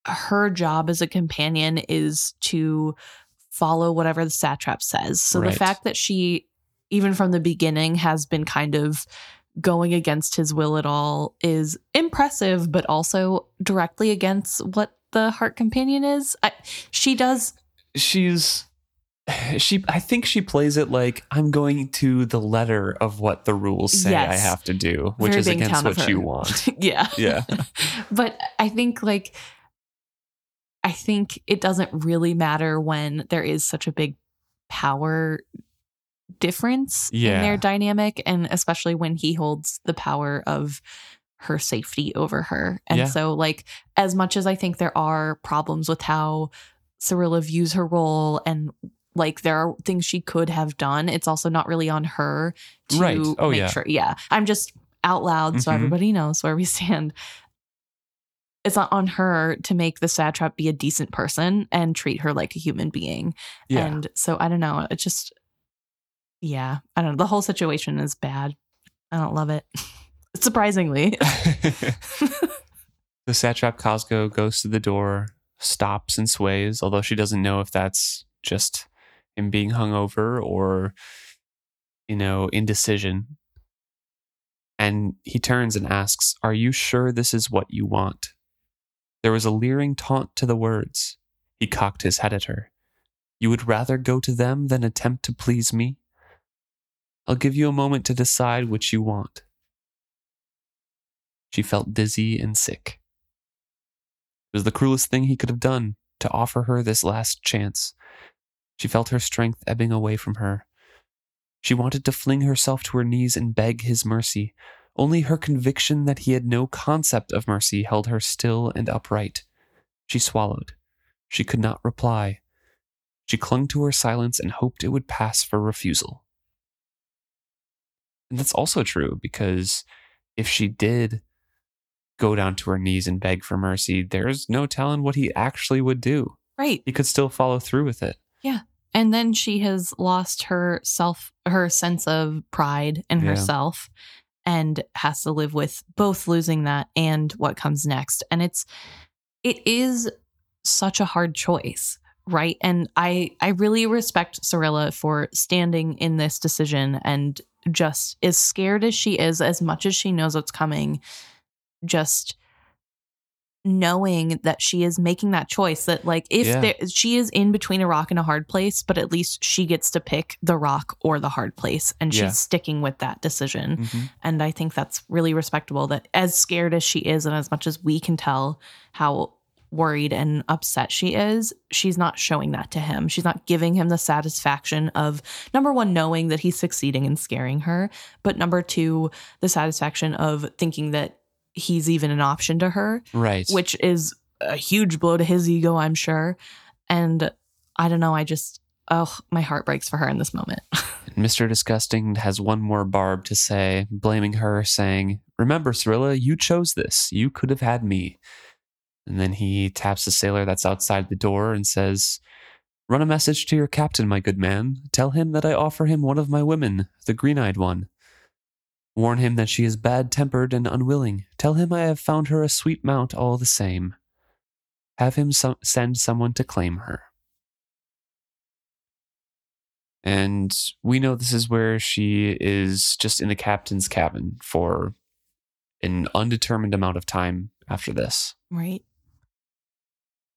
her job as a companion is to follow whatever the satrap says. So the fact that she even from the beginning has been kind of going against his will at all is impressive, but also directly against what the heart companion is. I, she does, She's she I think she plays it like I'm going to the letter of what the rules say I have to do, which Very is against what you want. <laughs> yeah, Yeah. <laughs> but I think like I think it doesn't really matter when there is such a big power difference Yeah. in their dynamic, and especially when he holds the power of her safety over her. And Yeah. so, like, as much as I think there are problems with how Serilla views her role and like there are things she could have done, it's also not really on her to Right. Oh, make yeah. sure. Yeah. I'm just out loud so Mhm. everybody knows where we stand. It's not on her to make the satrap be a decent person and treat her like a human being. Yeah. And so I don't know. It just, yeah, I don't know. The whole situation is bad. I don't love it. <laughs> Surprisingly. <laughs> the satrap Cosgo goes to the door, stops and sways, although she doesn't know if that's just him being hungover or, you know, indecision. And he turns and asks, Are you sure this is what you want? There was a leering taunt to the words. He cocked his head at her. You would rather go to them than attempt to please me? I'll give you a moment to decide which you want. She felt dizzy and sick. It was the cruelest thing he could have done to offer her this last chance. She felt her strength ebbing away from her. She wanted to fling herself to her knees and beg his mercy. Only her conviction that he had no concept of mercy held her still and upright. She swallowed. She could not reply. She clung to her silence and hoped it would pass for refusal. And that's also true because if she did go down to her knees and beg for mercy, there's no telling what he actually would do. Right. He could still follow through with it. Yeah. And then she has lost her self, her sense of pride in Yeah. herself and has to live with both losing that and what comes next. And it's, it is such a hard choice. Right. And I, I really respect Serilla for standing in this decision and just as scared as she is, as much as she knows what's coming, just knowing that she is making that choice that like if Yeah. there, she is in between a rock and a hard place but at least she gets to pick the rock or the hard place and she's Yeah. sticking with that decision Mhm. and i think that's really respectable that as scared as she is and as much as we can tell how worried and upset she is she's not showing that to him she's not giving him the satisfaction of number one knowing that he's succeeding in scaring her but number two the satisfaction of thinking that he's even an option to her Right. which is a huge blow to his ego, I'm sure. And I don't know, I just, oh, my heart breaks for her in this moment. <laughs> Mr. Disgusting has one more barb to say, blaming her, saying, Remember, Serilla, you chose this. You could have had me. And then he taps the sailor that's outside the door and says, Run a message to your captain, my good man. Tell him that I offer him one of my women, the green eyed one. Warn him that she is bad tempered and unwilling. Tell him I have found her a sweet mount all the same. Have him some- send someone to claim her. And we know this is where she is just in the captain's cabin for an undetermined amount of time after this. right?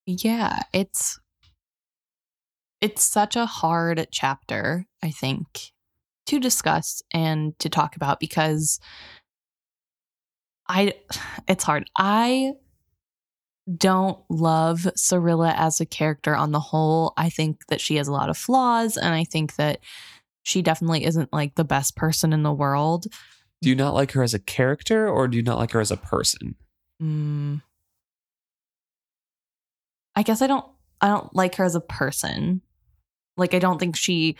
Yeah, it's it's such a hard chapter, I think, to discuss and to talk about because I <sighs> it's hard. I don't love Serilla as a character on the whole. I think that she has a lot of flaws and I think that she definitely isn't like the best person in the world. Do you not like her as a character or do you not like her as a person? Mm. I guess I don't I don't like her as a person. Like I don't think she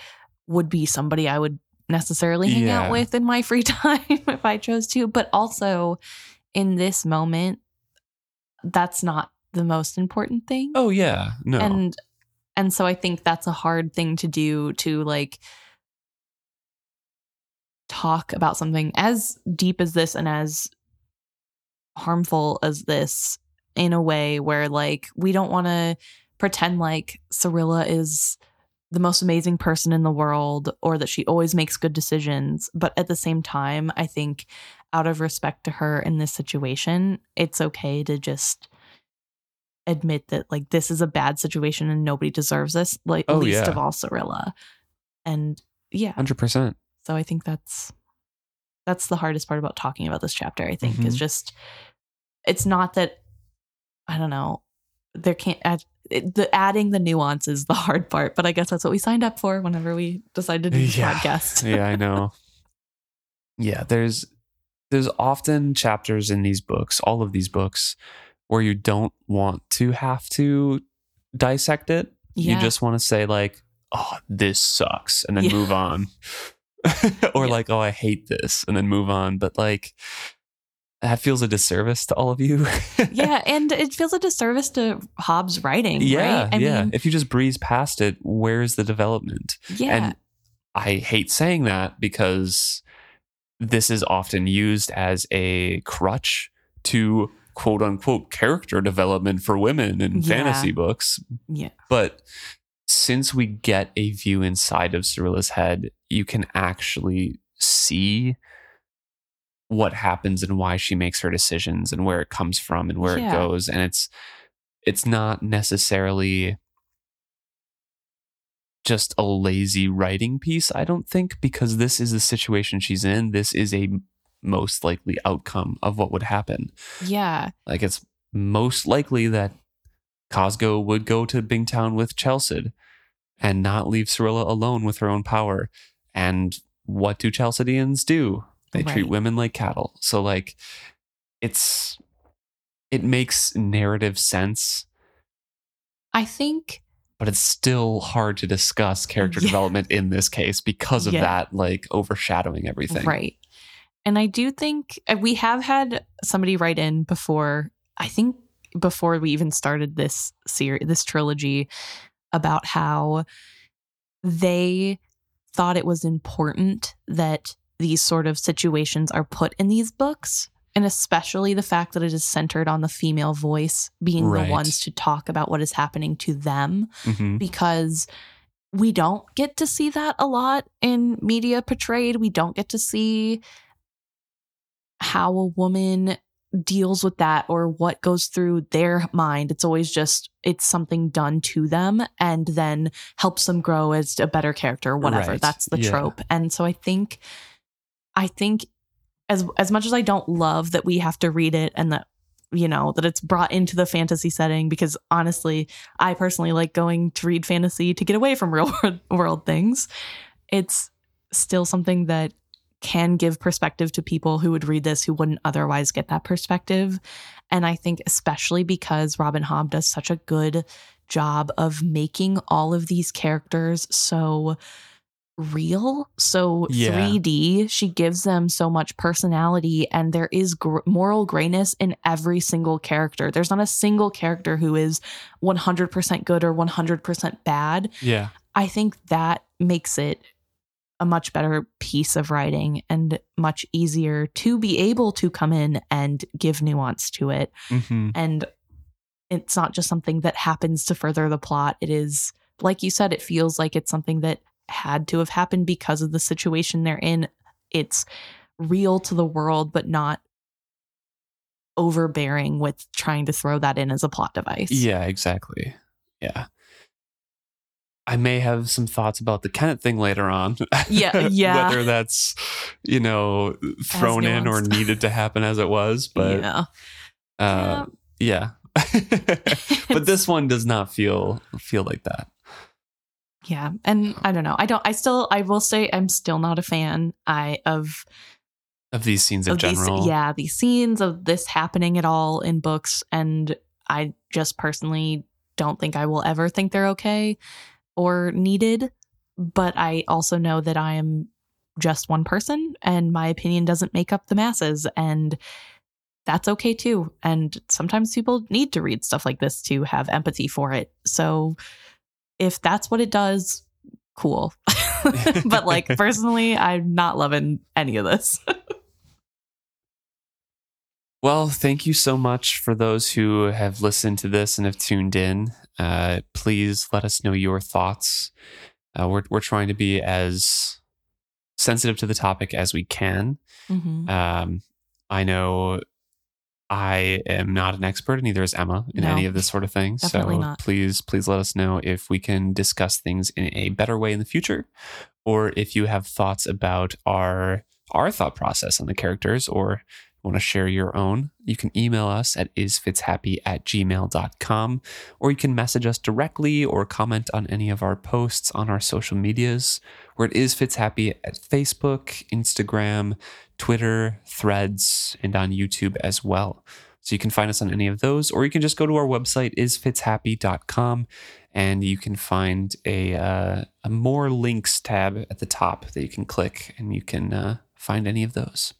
would be somebody I would necessarily hang Yeah. out with in my <laughs> free time if I chose to, but also in this moment that's not the most important thing. Oh, yeah. No. And and so I think that's a hard thing to do to like talk about something as deep as this and as harmful as this in a way where like we don't want to pretend like Serilla is the most amazing person in the world or that she always makes good decisions but at the same time I think out of respect to her in this situation it's okay to just admit that like this is a bad situation and nobody deserves this like Oh, least yeah. of all Serilla and yeah 100%. so I think that's that's the hardest part about talking about this chapter. I think is Mhm. just it's not that I don't know there can't add, it, the adding the nuance is the hard part, but I guess that's what we signed up for whenever we decided to do this Yeah. podcast. <laughs> yeah, I know. Yeah, there's there's often chapters in these books, all of these books, where you don't want to have to dissect it. Yeah. You just want to say like, "Oh, this sucks," and then Yeah. move on. <laughs> or like, "Oh, I hate this," and then move on. But like that feels a disservice to all of you. <laughs> yeah, and it feels a disservice to Hobb's writing, yeah, right? I yeah. mean, if you just breeze past it, where's the development? yeah, And I hate saying that because this is often used as a crutch to quote unquote character development for women in Yeah. fantasy books. yeah, But since we get a view inside of Serilla's head, you can actually see what happens and why she makes her decisions and where it comes from and where Yeah. it goes. And it's it's not necessarily just a lazy writing piece, I don't think, because this is the situation she's in. This is a most likely outcome of what would happen. yeah, Like it's most likely that Cosgo would go to Bingtown with Chelsea and not leave Serilla alone with her own power. And what do Chalcedeans do? They treat women like cattle. So like it's it makes narrative sense, I think but it's still hard to discuss character Yeah. development in this case because of Yeah. that like overshadowing everything. Right. And I do think uh, we have had somebody write in before, I think before we even started this series, this trilogy, about how they thought it was important that these sort of situations are put in these books. And especially the fact that it is centered on the female voice being Right. the ones to talk about what is happening to them Mhm. because we don't get to see that a lot in media portrayed. We don't get to see how a woman deals with that or what goes through their mind. It's always just it's something done to them and then helps them grow as a better character or whatever. Right. That's the Yeah. trope. And so I think I think as as much as I don't love that we have to read it and that you know that it's brought into the fantasy setting because honestly I personally like going to read fantasy to get away from <laughs> real world, things. It's still something that can give perspective to people who would read this who wouldn't otherwise get that perspective. And I think, especially because Robin Hobb does such a good job of making all of these characters so real, so Yeah. 3D. She gives them so much personality, and there is gr- moral grayness in every single character. There's not a single character who is 100% good or 100% bad. Yeah. I think that makes it a much better piece of writing and much easier to be able to come in and give nuance to it. hmm And it's not just something that happens to further the plot. It is, like you said, it feels like it's something that had to have happened because of the situation they're in. It's real to the world, but not overbearing with trying to throw that in as a plot device. Yeah, exactly. Yeah. I may have some thoughts about the Kenneth thing later on. Yeah, <laughs> yeah. Whether that's, you know, thrown in or needed to happen as it was. But yeah. uh, yeah. <laughs> but this one does not feel feel like that. Yeah. And I don't know. I don't I still I will say I'm still not a fan I of Of these scenes in of these general. yeah, these scenes of this happening at all in books and I just personally don't think I will ever think they're okay or needed, but I also know that I am just one person and my opinion doesn't make up the masses and that's okay too. And sometimes people need to read stuff like this to have empathy for it. So if that's what it does, cool. <laughs> but like <laughs> personally, I'm not loving any of this. <laughs> Well, thank you so much for those who have listened to this and have tuned in. Uh, please let us know your thoughts. Uh, we're we're trying to be as sensitive to the topic as we can. Mhm. Um, I know I am not an expert, and neither is Emma in No, any of this sort of thing. so not. please, please let us know if we can discuss things in a better way in the future, or if you have thoughts about our our thought process on the characters, or want to share your own. You can email us at isfitshappy at gmail.com, or you can message us directly or comment on any of our posts on our social medias. Where it is Fitzhappy at Facebook, Instagram, Twitter, Threads, and on YouTube as well. So you can find us on any of those, or you can just go to our website, isfitshappy.com, and you can find a, uh, a more links tab at the top that you can click, and you can uh, find any of those.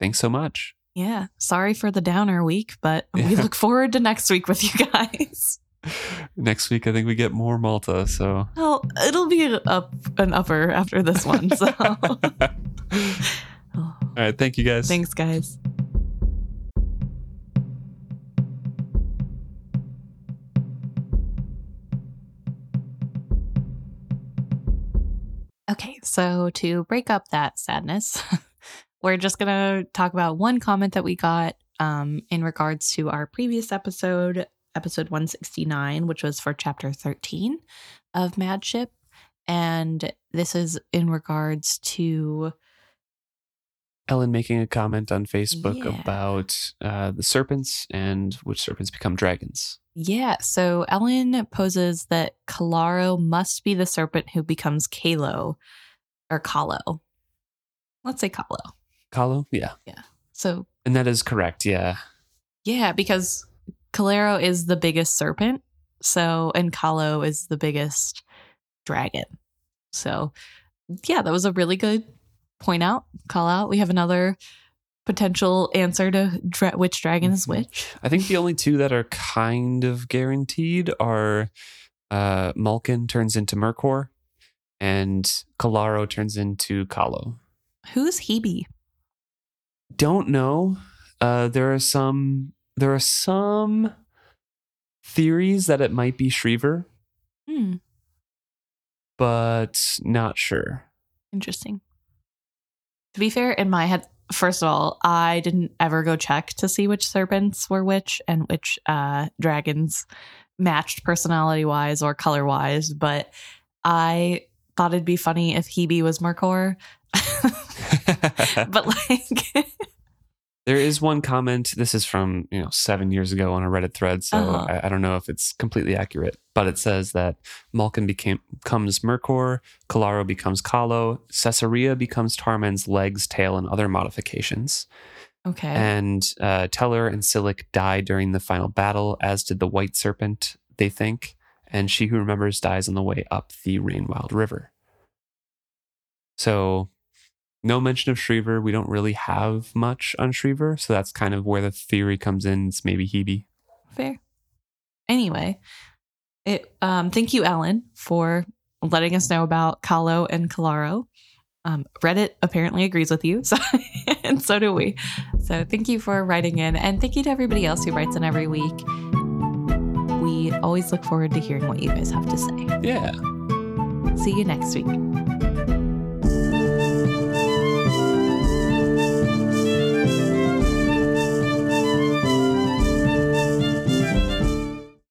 Thanks so much. Yeah. Sorry for the downer week, but we <laughs> look forward to next week with you guys. <laughs> Next week, I think we get more Malta. So, Well, it'll be up an upper after this one. So <laughs> <laughs> all right. Thank you guys. thanks, guys. Okay, so to break up that sadness, we're just gonna talk about one comment that we got um, in regards to our previous episode, episode 169, which was for chapter 13 of Mad Ship. And this is in regards to Ellen making a comment on Facebook Yeah. about uh, the serpents and which serpents become dragons. Yeah, so Ellen poses that Kalaro must be the serpent who becomes Kalo or Kalo. Let's say Kalo. Kalo? Yeah. Yeah. So, And that is correct. Yeah. yeah, because Kalaro is the biggest serpent. So, and Kalo is the biggest dragon. So, yeah, that was a really good point out, call out. We have another potential answer to dra- which dragon is which. I think the only two that are kind of guaranteed are uh, Maulkin turns into Mercor and Kalaro turns into Kalo. Who's Hebe? Don't know. Uh, there are some. There are some theories that it might be Shreever, Hmm, but not sure. interesting. To be fair, in my head, first of all, I didn't ever go check to see which serpents were which and which uh, dragons matched personality wise or color wise, but I thought it'd be funny if Hebe was Mercor. <laughs> <laughs> but like, <laughs> There is one comment. This is from you know seven years ago on a Reddit thread, so Uh-huh. I, I don't know if it's completely accurate. But it says that Maulkin became becomes Mercor, Kalaro becomes Kalo, Sessurea becomes Tarman's legs, tail, and other modifications. okay. And uh, Teller and Silic die during the final battle, as did the White Serpent. They think, and She Who Remembers dies on the way up the Rainwild River. So, no mention of Shreever. We don't really have much on Shreever, so that's kind of where the theory comes in. It's maybe Heeby. Fair. Anyway, it um thank you, Ellen, for letting us know about Kalo and Kalaro. Um, Reddit apparently agrees with you, <laughs> so and so do we. So thank you for writing in, and thank you to everybody else who writes in every week. We always look forward to hearing what you guys have to say. Yeah. See you next week.